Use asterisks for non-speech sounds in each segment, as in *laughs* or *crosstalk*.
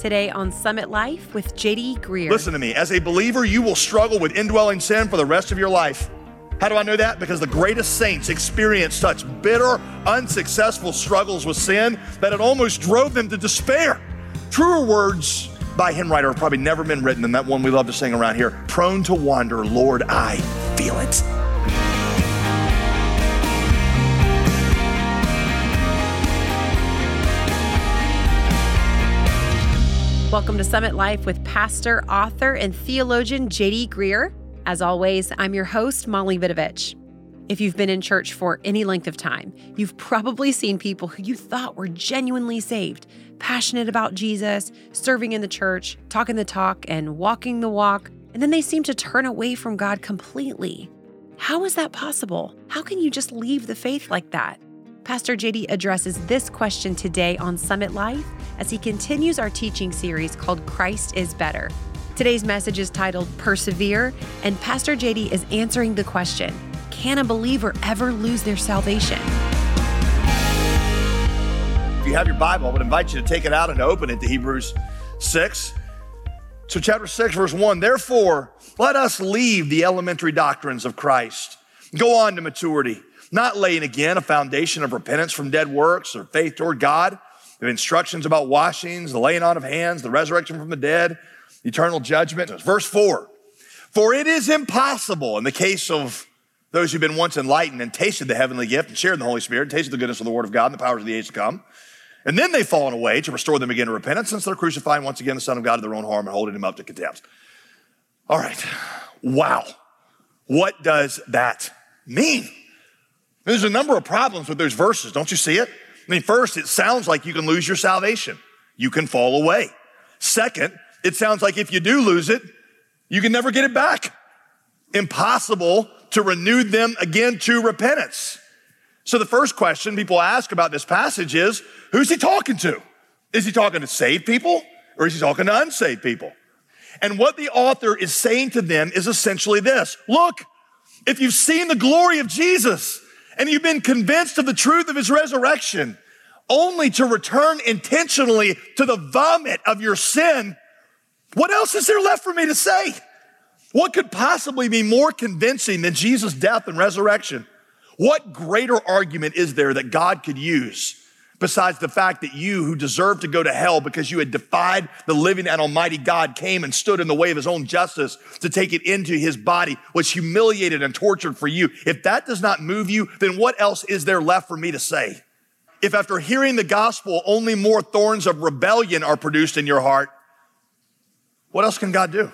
Today on Summit Life with JD Greear. Listen to me. As a believer, you will struggle with indwelling sin for the rest of your life. How do I know that? Because the greatest saints experienced such bitter, unsuccessful struggles with sin that it almost drove them to despair. Truer words by hymn writer have probably never been written than that one we love to sing around here. Prone to wander, Lord, I feel it. Welcome to Summit Life with pastor, author, and theologian JD Greear. As always, I'm your host, Molly Vidovich. If you've been in church for any length of time, you've probably seen people who you thought were genuinely saved, passionate about Jesus, serving in the church, talking the talk, and walking the walk, and then they seem to turn away from God completely. How is that possible? How can you just leave the faith like that? Pastor JD addresses this question today on Summit Life as he continues our teaching series called Christ is Better. Today's message is titled Persevere, and Pastor JD is answering the question Can a believer ever lose their salvation? If you have your Bible, I would invite you to take it out and open it to Hebrews 6. So, chapter 6, verse 1 Therefore, let us leave the elementary doctrines of Christ, go on to maturity not laying again a foundation of repentance from dead works or faith toward God, the instructions about washings, the laying on of hands, the resurrection from the dead, eternal judgment. Verse four, for it is impossible in the case of those who've been once enlightened and tasted the heavenly gift and shared in the Holy Spirit, and tasted the goodness of the Word of God and the powers of the age to come. And then they've fallen away to restore them again to repentance since they're crucifying once again the Son of God to their own harm and holding him up to contempt. All right. Wow. What does that mean? There's a number of problems with those verses. Don't you see it? I mean, first, it sounds like you can lose your salvation. You can fall away. Second, it sounds like if you do lose it, you can never get it back. Impossible to renew them again to repentance. So the first question people ask about this passage is, who's he talking to? Is he talking to saved people or is he talking to unsaved people? And what the author is saying to them is essentially this. Look, if you've seen the glory of Jesus, and you've been convinced of the truth of his resurrection, only to return intentionally to the vomit of your sin, what else is there left for me to say? What could possibly be more convincing than Jesus' death and resurrection? What greater argument is there that God could use besides the fact that you, who deserved to go to hell because you had defied the living and almighty God, came and stood in the way of his own justice to take it into his body, was humiliated and tortured for you. If that does not move you, then what else is there left for me to say? If after hearing the gospel, only more thorns of rebellion are produced in your heart, what else can God do?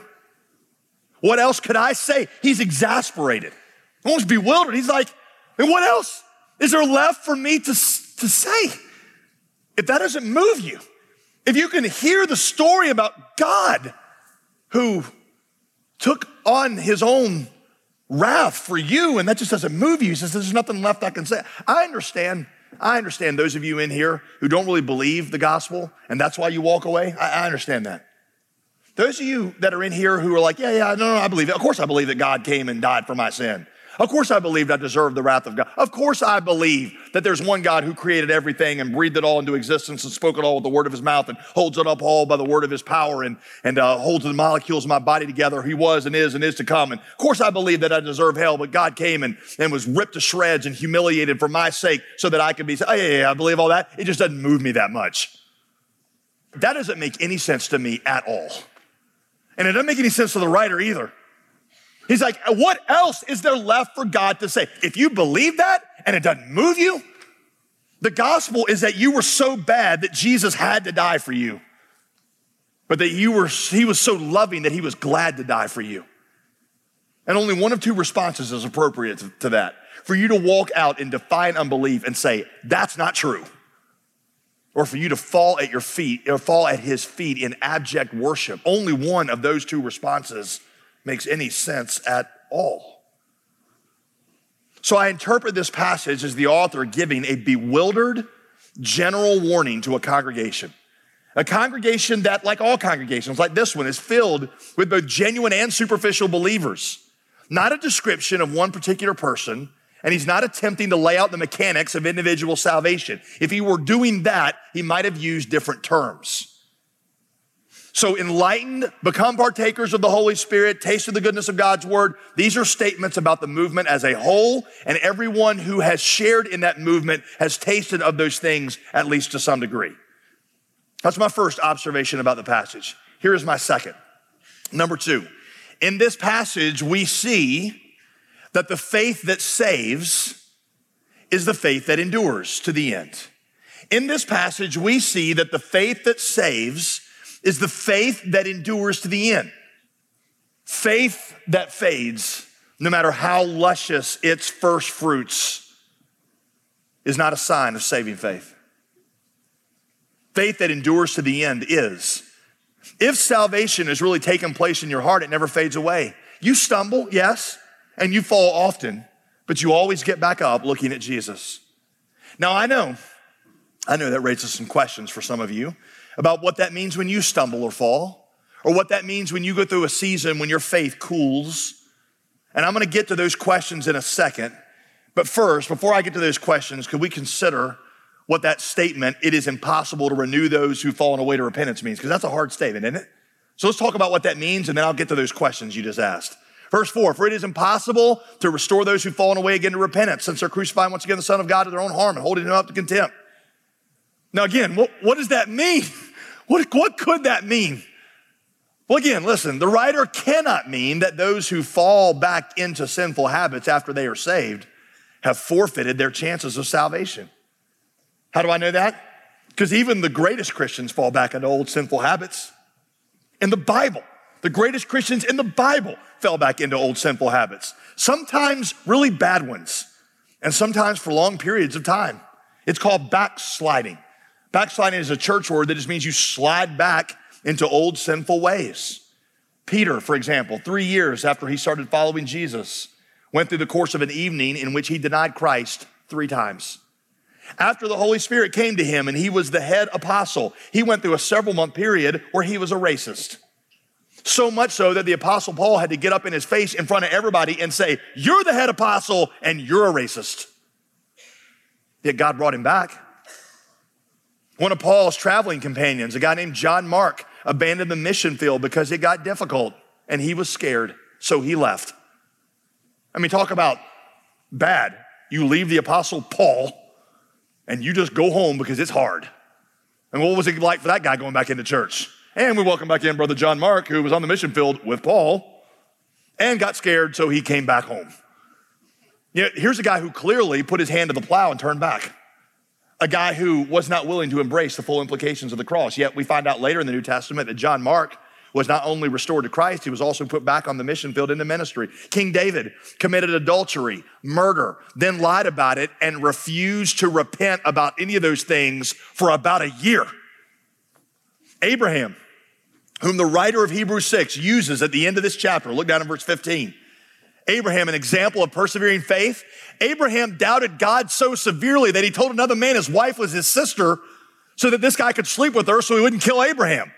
What else could I say? He's exasperated, almost bewildered. He's like, and what else is there left for me to, to say? If that doesn't move you, if you can hear the story about God who took on his own wrath for you and that just doesn't move you, he says, There's nothing left I can say. I understand. I understand those of you in here who don't really believe the gospel and that's why you walk away. I, I understand that. Those of you that are in here who are like, yeah, yeah, no, no, I believe it. Of course, I believe that God came and died for my sin. Of course, I believed I deserved the wrath of God. Of course, I believe that there's one God who created everything and breathed it all into existence and spoke it all with the word of his mouth and holds it up all by the word of his power and, and uh, holds the molecules of my body together. He was and is and is to come. And of course, I believe that I deserve hell, but God came and, and was ripped to shreds and humiliated for my sake so that I could be, oh, yeah, yeah, I believe all that. It just doesn't move me that much. That doesn't make any sense to me at all. And it doesn't make any sense to the writer either. He's like, what else is there left for God to say? If you believe that and it doesn't move you, the gospel is that you were so bad that Jesus had to die for you, but that you were, he was so loving that he was glad to die for you. And only one of two responses is appropriate to, to that. For you to walk out in defiant unbelief and say, that's not true. Or for you to fall at your feet, or fall at his feet in abject worship. Only one of those two responses makes any sense at all. So I interpret this passage as the author giving a bewildered general warning to a congregation. A congregation that, like all congregations, like this one, is filled with both genuine and superficial believers. Not a description of one particular person, and he's not attempting to lay out the mechanics of individual salvation. If he were doing that, he might have used different terms. So, enlightened, become partakers of the Holy Spirit, taste of the goodness of God's word. These are statements about the movement as a whole, and everyone who has shared in that movement has tasted of those things, at least to some degree. That's my first observation about the passage. Here is my second. Number two, in this passage, we see that the faith that saves is the faith that endures to the end. In this passage, we see that the faith that saves is the faith that endures to the end. Faith that fades, no matter how luscious its first fruits, is not a sign of saving faith. Faith that endures to the end is. If salvation has really taken place in your heart, it never fades away. You stumble, yes, and you fall often, but you always get back up looking at Jesus. Now, I know, I know that raises some questions for some of you about what that means when you stumble or fall, or what that means when you go through a season when your faith cools. And I'm gonna get to those questions in a second. But first, before I get to those questions, could we consider what that statement, it is impossible to renew those who've fallen away to repentance means? Because that's a hard statement, isn't it? So let's talk about what that means, and then I'll get to those questions you just asked. Verse 4 For it is impossible to restore those who've fallen away again to repentance, since they're crucifying once again the Son of God to their own harm and holding him up to contempt. Now, again, what, what does that mean? *laughs* What, what could that mean? Well, again, listen, the writer cannot mean that those who fall back into sinful habits after they are saved have forfeited their chances of salvation. How do I know that? Because even the greatest Christians fall back into old sinful habits. In the Bible, the greatest Christians in the Bible fell back into old sinful habits, sometimes really bad ones, and sometimes for long periods of time. It's called backsliding. Backsliding is a church word that just means you slide back into old sinful ways. Peter, for example, three years after he started following Jesus, went through the course of an evening in which he denied Christ three times. After the Holy Spirit came to him and he was the head apostle, he went through a several month period where he was a racist. So much so that the apostle Paul had to get up in his face in front of everybody and say, You're the head apostle and you're a racist. Yet God brought him back. One of Paul's traveling companions, a guy named John Mark, abandoned the mission field because it got difficult and he was scared, so he left. I mean, talk about bad. You leave the apostle Paul and you just go home because it's hard. And what was it like for that guy going back into church? And we welcome back in Brother John Mark, who was on the mission field with Paul and got scared, so he came back home. You here's a guy who clearly put his hand to the plow and turned back a guy who was not willing to embrace the full implications of the cross. Yet we find out later in the New Testament that John Mark was not only restored to Christ, he was also put back on the mission field into ministry. King David committed adultery, murder, then lied about it and refused to repent about any of those things for about a year. Abraham, whom the writer of Hebrews 6 uses at the end of this chapter, look down in verse 15. Abraham, an example of persevering faith. Abraham doubted God so severely that he told another man his wife was his sister so that this guy could sleep with her so he wouldn't kill Abraham.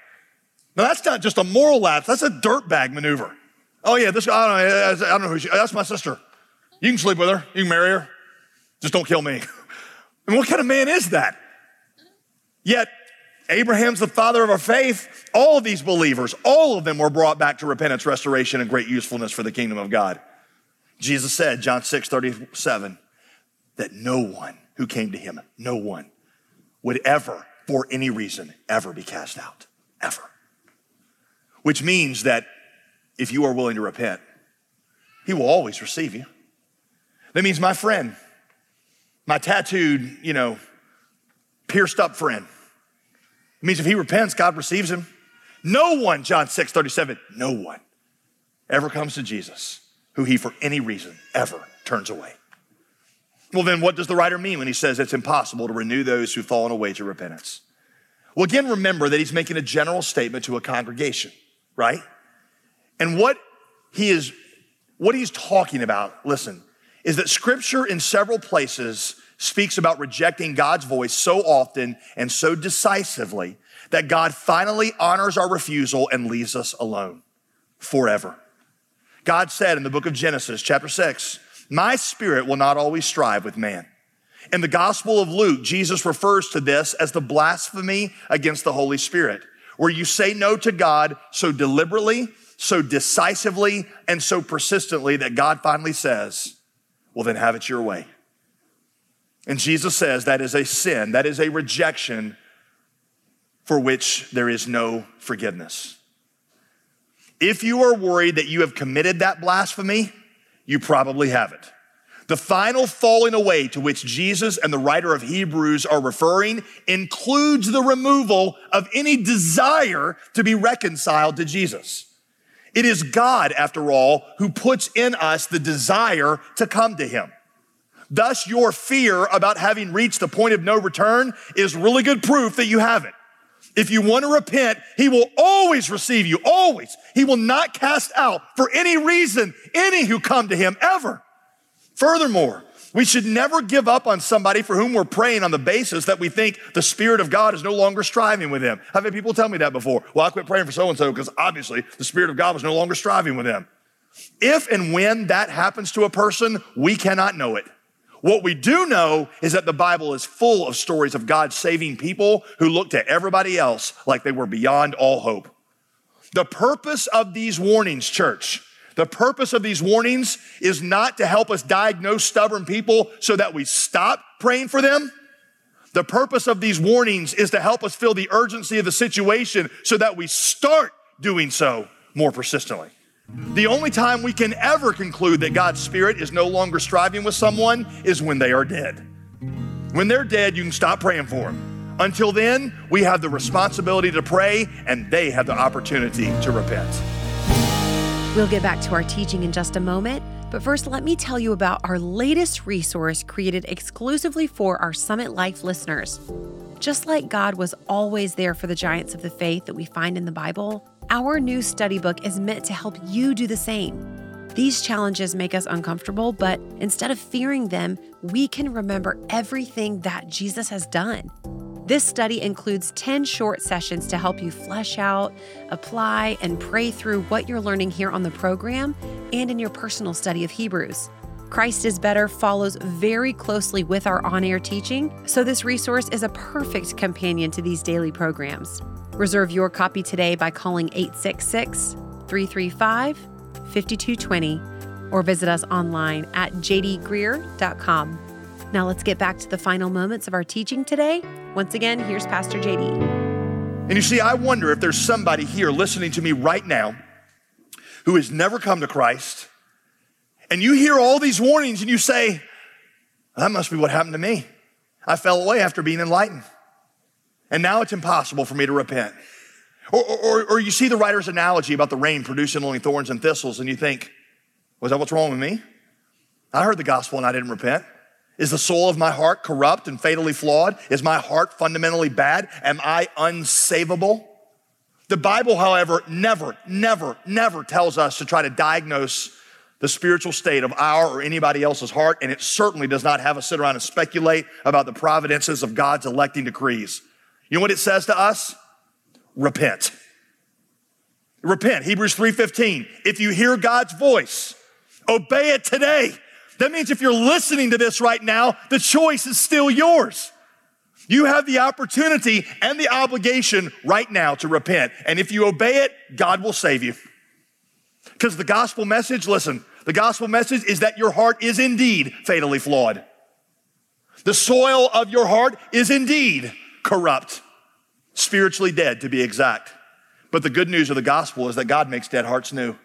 Now, that's not just a moral lapse, that's a dirtbag maneuver. Oh, yeah, this I don't know, I don't know who she, that's my sister. You can sleep with her, you can marry her, just don't kill me. *laughs* and what kind of man is that? Yet, Abraham's the father of our faith. All of these believers, all of them were brought back to repentance, restoration, and great usefulness for the kingdom of God. Jesus said, John 6 37, that no one who came to him, no one, would ever, for any reason, ever be cast out. Ever. Which means that if you are willing to repent, he will always receive you. That means my friend, my tattooed, you know, pierced up friend. It means if he repents, God receives him. No one, John 6 37, no one ever comes to Jesus who he, for any reason, ever turns away. Well, then, what does the writer mean when he says it's impossible to renew those who've fallen away to repentance? Well, again, remember that he's making a general statement to a congregation, right? And what he is, what he's talking about, listen, is that scripture in several places speaks about rejecting God's voice so often and so decisively that God finally honors our refusal and leaves us alone forever. God said in the book of Genesis, chapter 6, My spirit will not always strive with man. In the Gospel of Luke, Jesus refers to this as the blasphemy against the Holy Spirit, where you say no to God so deliberately, so decisively, and so persistently that God finally says, Well, then have it your way. And Jesus says that is a sin, that is a rejection for which there is no forgiveness. If you are worried that you have committed that blasphemy, you probably haven't. The final falling away to which Jesus and the writer of Hebrews are referring includes the removal of any desire to be reconciled to Jesus. It is God, after all, who puts in us the desire to come to Him. Thus, your fear about having reached the point of no return is really good proof that you haven't. If you want to repent, He will always receive you, always. He will not cast out for any reason any who come to Him ever. Furthermore, we should never give up on somebody for whom we're praying on the basis that we think the Spirit of God is no longer striving with them. I've had people tell me that before. Well, I quit praying for so and so because obviously the Spirit of God was no longer striving with them. If and when that happens to a person, we cannot know it. What we do know is that the Bible is full of stories of God saving people who looked to everybody else like they were beyond all hope. The purpose of these warnings, church, the purpose of these warnings is not to help us diagnose stubborn people so that we stop praying for them. The purpose of these warnings is to help us feel the urgency of the situation so that we start doing so more persistently. The only time we can ever conclude that God's Spirit is no longer striving with someone is when they are dead. When they're dead, you can stop praying for them. Until then, we have the responsibility to pray, and they have the opportunity to repent. We'll get back to our teaching in just a moment, but first, let me tell you about our latest resource created exclusively for our Summit Life listeners. Just like God was always there for the giants of the faith that we find in the Bible, our new study book is meant to help you do the same. These challenges make us uncomfortable, but instead of fearing them, we can remember everything that Jesus has done. This study includes 10 short sessions to help you flesh out, apply, and pray through what you're learning here on the program and in your personal study of Hebrews. Christ is Better follows very closely with our on air teaching, so this resource is a perfect companion to these daily programs. Reserve your copy today by calling 866 335 5220 or visit us online at jdgreear.com. Now let's get back to the final moments of our teaching today. Once again, here's Pastor JD. And you see, I wonder if there's somebody here listening to me right now who has never come to Christ, and you hear all these warnings and you say, that must be what happened to me. I fell away after being enlightened. And now it's impossible for me to repent. Or, or, or you see the writer's analogy about the rain producing only thorns and thistles, and you think, was that what's wrong with me? I heard the gospel and I didn't repent. Is the soul of my heart corrupt and fatally flawed? Is my heart fundamentally bad? Am I unsavable? The Bible, however, never, never, never tells us to try to diagnose the spiritual state of our or anybody else's heart, and it certainly does not have us sit around and speculate about the providences of God's electing decrees. You know what it says to us? Repent. Repent. Hebrews 3:15. If you hear God's voice, obey it today. That means if you're listening to this right now, the choice is still yours. You have the opportunity and the obligation right now to repent. And if you obey it, God will save you. Because the gospel message, listen, the gospel message is that your heart is indeed fatally flawed. The soil of your heart is indeed corrupt, spiritually dead to be exact. But the good news of the gospel is that God makes dead hearts new.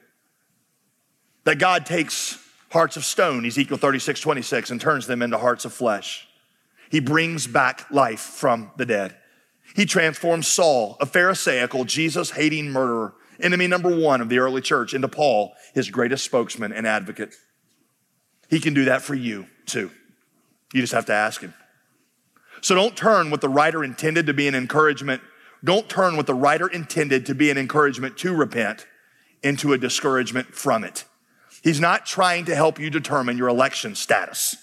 That God takes hearts of stone, Ezekiel 36, 26, and turns them into hearts of flesh. He brings back life from the dead. He transforms Saul, a Pharisaical, Jesus hating murderer, enemy number one of the early church, into Paul, his greatest spokesman and advocate. He can do that for you too. You just have to ask him. So don't turn what the writer intended to be an encouragement. Don't turn what the writer intended to be an encouragement to repent into a discouragement from it. He's not trying to help you determine your election status.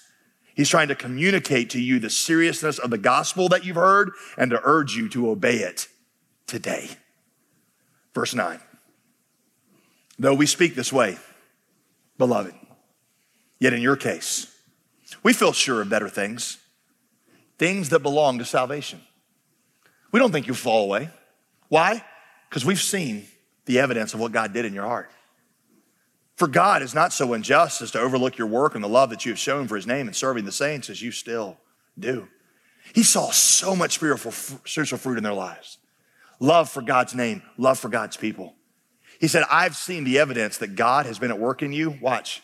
He's trying to communicate to you the seriousness of the gospel that you've heard and to urge you to obey it today. Verse 9. Though we speak this way, beloved, yet in your case, we feel sure of better things, things that belong to salvation. We don't think you fall away. Why? Because we've seen the evidence of what God did in your heart. For God is not so unjust as to overlook your work and the love that you have shown for his name and serving the saints as you still do. He saw so much spiritual, spiritual fruit in their lives love for God's name, love for God's people. He said, I've seen the evidence that God has been at work in you. Watch.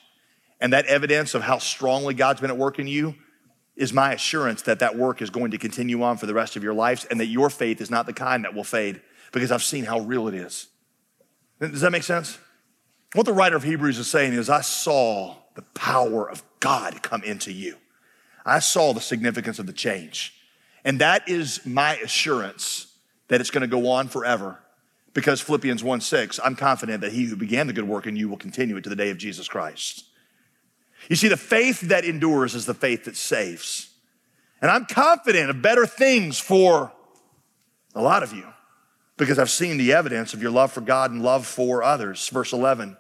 And that evidence of how strongly God's been at work in you is my assurance that that work is going to continue on for the rest of your lives and that your faith is not the kind that will fade because I've seen how real it is. Does that make sense? What the writer of Hebrews is saying is, I saw the power of God come into you. I saw the significance of the change. And that is my assurance that it's going to go on forever because Philippians 1 6, I'm confident that he who began the good work in you will continue it to the day of Jesus Christ. You see, the faith that endures is the faith that saves. And I'm confident of better things for a lot of you because I've seen the evidence of your love for God and love for others. Verse 11.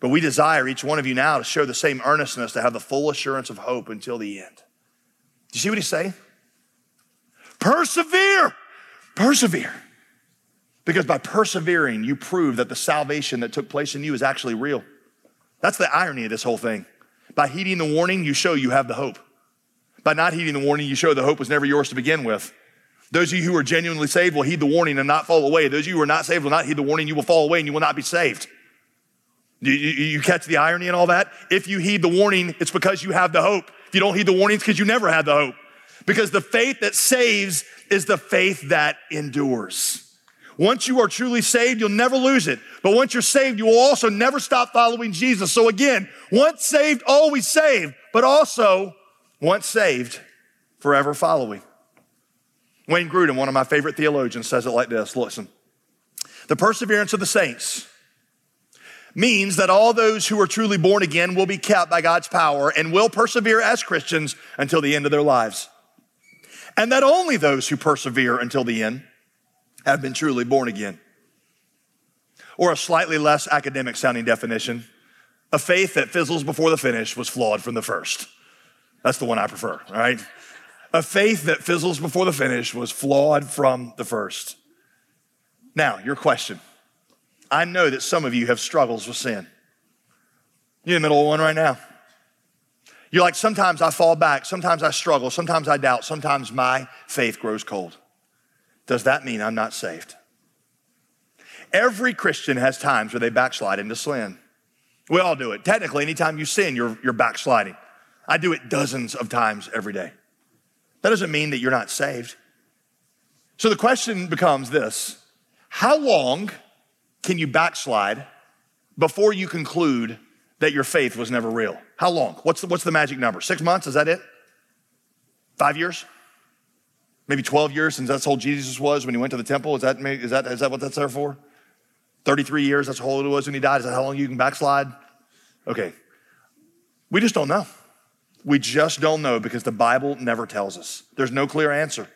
But we desire each one of you now to show the same earnestness, to have the full assurance of hope until the end. Do you see what he's saying? Persevere, persevere. Because by persevering, you prove that the salvation that took place in you is actually real. That's the irony of this whole thing. By heeding the warning, you show you have the hope. By not heeding the warning, you show the hope was never yours to begin with. Those of you who are genuinely saved will heed the warning and not fall away. Those of you who are not saved will not heed the warning, you will fall away and you will not be saved. You, you, you catch the irony in all that? If you heed the warning, it's because you have the hope. If you don't heed the warning, it's because you never had the hope. Because the faith that saves is the faith that endures. Once you are truly saved, you'll never lose it. But once you're saved, you will also never stop following Jesus. So again, once saved, always saved, but also once saved, forever following. Wayne Grudem, one of my favorite theologians, says it like this listen. The perseverance of the saints means that all those who are truly born again will be kept by God's power and will persevere as Christians until the end of their lives. And that only those who persevere until the end have been truly born again. Or a slightly less academic sounding definition, a faith that fizzles before the finish was flawed from the first. That's the one I prefer, all right? A faith that fizzles before the finish was flawed from the first. Now, your question. I know that some of you have struggles with sin. You're in the middle of one right now. You're like, sometimes I fall back, sometimes I struggle, sometimes I doubt, sometimes my faith grows cold. Does that mean I'm not saved? Every Christian has times where they backslide into sin. We all do it. Technically, anytime you sin, you're, you're backsliding. I do it dozens of times every day. That doesn't mean that you're not saved. So the question becomes this How long can you backslide before you conclude that your faith was never real? How long? What's the, what's the magic number? Six months? Is that it? Five years? Maybe 12 years since that's how Jesus was when he went to the temple? Is that, is that, is that what that's there for? 33 years, that's how old it was when he died? Is that how long you can backslide? Okay. We just don't know. We just don't know because the Bible never tells us. There's no clear answer.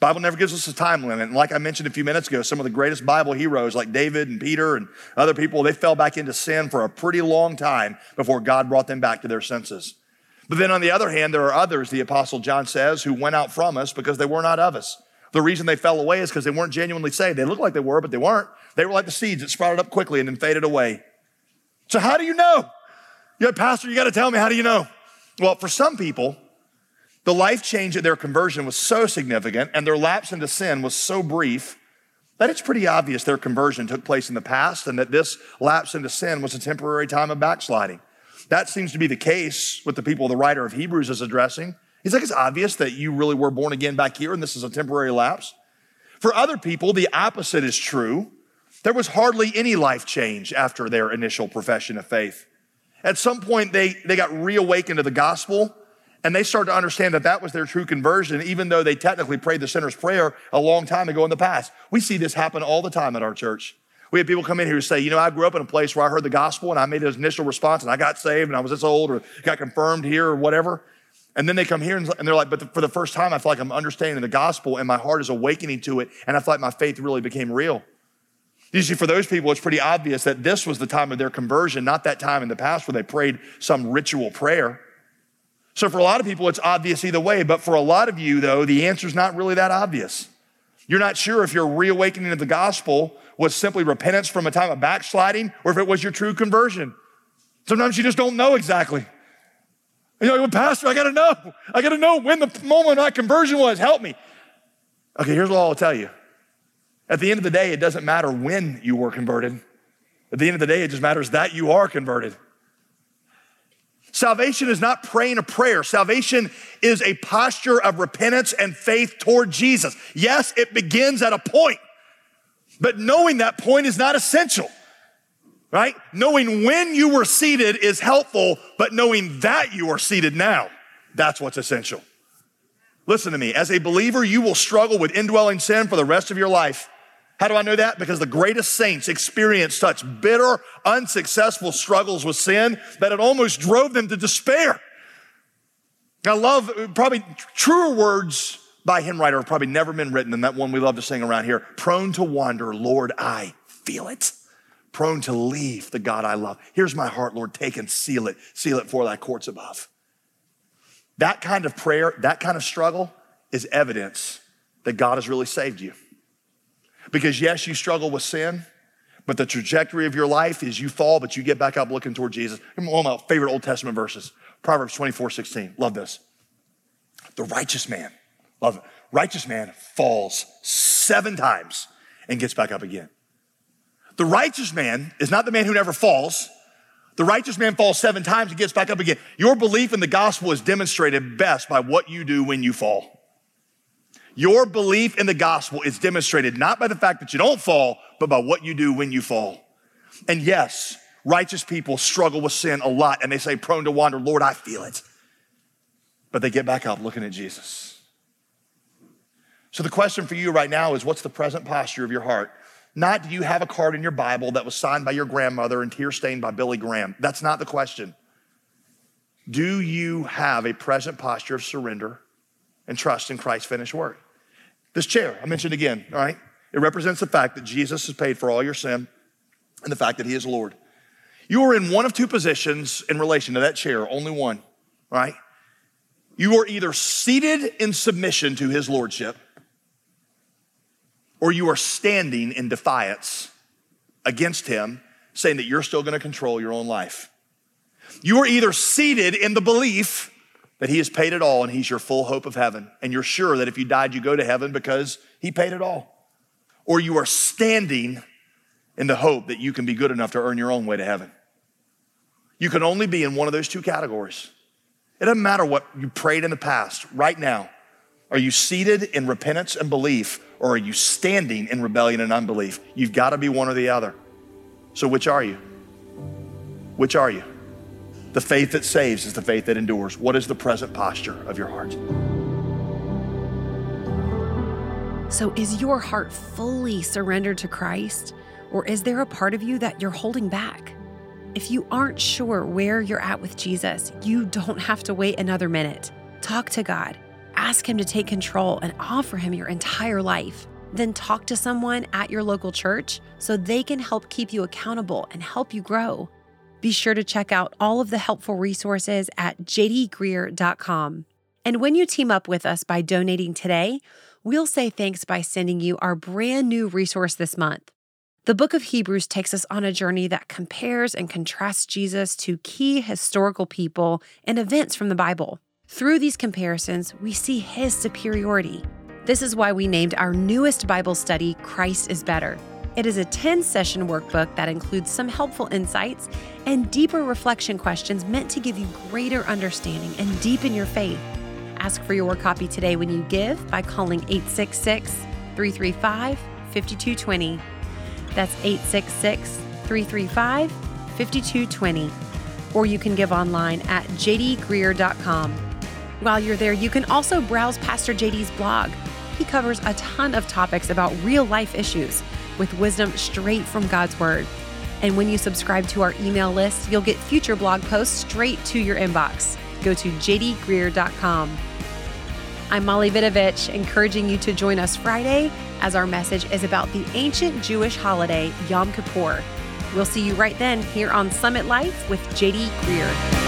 Bible never gives us a time limit. And like I mentioned a few minutes ago, some of the greatest Bible heroes like David and Peter and other people, they fell back into sin for a pretty long time before God brought them back to their senses. But then on the other hand, there are others, the apostle John says, who went out from us because they were not of us. The reason they fell away is because they weren't genuinely saved. They looked like they were, but they weren't. They were like the seeds that sprouted up quickly and then faded away. So how do you know? Yeah, pastor, you got to tell me, how do you know? Well, for some people, the life change at their conversion was so significant and their lapse into sin was so brief that it's pretty obvious their conversion took place in the past and that this lapse into sin was a temporary time of backsliding. That seems to be the case with the people the writer of Hebrews is addressing. He's like, it's obvious that you really were born again back here and this is a temporary lapse. For other people, the opposite is true. There was hardly any life change after their initial profession of faith. At some point, they, they got reawakened to the gospel and they started to understand that that was their true conversion, even though they technically prayed the sinner's prayer a long time ago in the past. We see this happen all the time at our church. We have people come in here who say, you know, I grew up in a place where I heard the gospel and I made an initial response and I got saved and I was this old or got confirmed here or whatever. And then they come here and they're like, but for the first time, I feel like I'm understanding the gospel and my heart is awakening to it. And I feel like my faith really became real. Usually, for those people, it's pretty obvious that this was the time of their conversion, not that time in the past where they prayed some ritual prayer. So, for a lot of people, it's obvious either way. But for a lot of you, though, the answer is not really that obvious. You're not sure if your reawakening of the gospel was simply repentance from a time of backsliding or if it was your true conversion. Sometimes you just don't know exactly. You know, well, Pastor, I gotta know. I gotta know when the moment my conversion was. Help me. Okay, here's what I'll tell you. At the end of the day, it doesn't matter when you were converted. At the end of the day, it just matters that you are converted. Salvation is not praying a prayer. Salvation is a posture of repentance and faith toward Jesus. Yes, it begins at a point, but knowing that point is not essential, right? Knowing when you were seated is helpful, but knowing that you are seated now, that's what's essential. Listen to me. As a believer, you will struggle with indwelling sin for the rest of your life. How do I know that? Because the greatest saints experienced such bitter, unsuccessful struggles with sin that it almost drove them to despair. I love probably truer words by hymn writer have probably never been written than that one we love to sing around here. Prone to wander, Lord, I feel it. Prone to leave the God I love. Here's my heart, Lord, take and seal it. Seal it for thy courts above. That kind of prayer, that kind of struggle is evidence that God has really saved you. Because yes, you struggle with sin, but the trajectory of your life is you fall, but you get back up looking toward Jesus. One of my favorite Old Testament verses, Proverbs 24, 16. Love this. The righteous man, love it. Righteous man falls seven times and gets back up again. The righteous man is not the man who never falls. The righteous man falls seven times and gets back up again. Your belief in the gospel is demonstrated best by what you do when you fall. Your belief in the gospel is demonstrated not by the fact that you don't fall, but by what you do when you fall. And yes, righteous people struggle with sin a lot and they say, prone to wander, Lord, I feel it. But they get back up looking at Jesus. So the question for you right now is what's the present posture of your heart? Not do you have a card in your Bible that was signed by your grandmother and tear stained by Billy Graham? That's not the question. Do you have a present posture of surrender and trust in Christ's finished work? This chair, I mentioned again, all right? It represents the fact that Jesus has paid for all your sin and the fact that he is Lord. You are in one of two positions in relation to that chair, only one, right? You are either seated in submission to his lordship or you are standing in defiance against him, saying that you're still going to control your own life. You are either seated in the belief that He has paid it all and He's your full hope of heaven. And you're sure that if you died, you go to heaven because He paid it all. Or you are standing in the hope that you can be good enough to earn your own way to heaven. You can only be in one of those two categories. It doesn't matter what you prayed in the past, right now. Are you seated in repentance and belief, or are you standing in rebellion and unbelief? You've got to be one or the other. So, which are you? Which are you? The faith that saves is the faith that endures. What is the present posture of your heart? So, is your heart fully surrendered to Christ, or is there a part of you that you're holding back? If you aren't sure where you're at with Jesus, you don't have to wait another minute. Talk to God, ask Him to take control, and offer Him your entire life. Then talk to someone at your local church so they can help keep you accountable and help you grow. Be sure to check out all of the helpful resources at jdgreear.com. And when you team up with us by donating today, we'll say thanks by sending you our brand new resource this month. The book of Hebrews takes us on a journey that compares and contrasts Jesus to key historical people and events from the Bible. Through these comparisons, we see his superiority. This is why we named our newest Bible study Christ is Better. It is a 10 session workbook that includes some helpful insights and deeper reflection questions meant to give you greater understanding and deepen your faith. Ask for your copy today when you give by calling 866 335 5220. That's 866 335 5220. Or you can give online at jdgreear.com. While you're there, you can also browse Pastor JD's blog. He covers a ton of topics about real life issues with wisdom straight from God's Word. And when you subscribe to our email list, you'll get future blog posts straight to your inbox. Go to jdgreear.com. I'm Molly Vidovich, encouraging you to join us Friday as our message is about the ancient Jewish holiday, Yom Kippur. We'll see you right then here on Summit Life with JD Greear.